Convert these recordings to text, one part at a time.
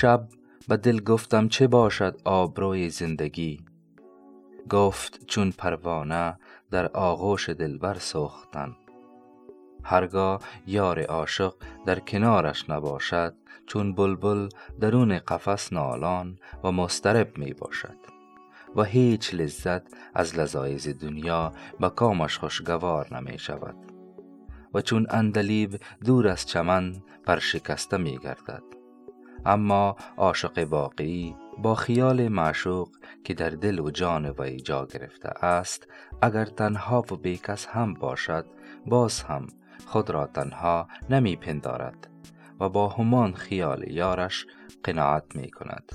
شب به دل گفتم چه باشد آبروی زندگی. گفت چون پروانه در آغوش دلبر سوختن هرگاه یار عاشق در کنارش نباشد چون بلبل درون قفس نالان و مضطرب می باشد. و هیچ لذت از لذایز دنیا به کامش خوشگوار نمی شود. و چون اندلیب دور از چمن پرشکسته می گردد. اما عاشق واقعی با خیال معشوق که در دل و جان وی جا گرفته است اگر تنها و بیکس هم باشد باز هم خود را تنها نمی پندارد و با همان خیال یارش قناعت می کند.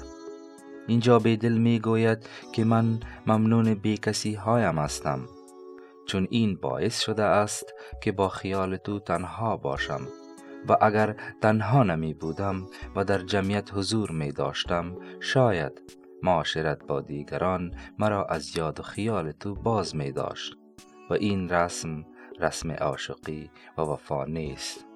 اینجا به دل می گوید که من ممنون بیکسی هایم هستم چون این باعث شده است که با خیال تو تنها باشم. و اگر تنها نمی بودم و در جمعیت حضور می داشتم شاید معاشرت با دیگران مرا از یاد و خیال تو باز می داشت و این رسم رسم عاشقی و وفا نیست.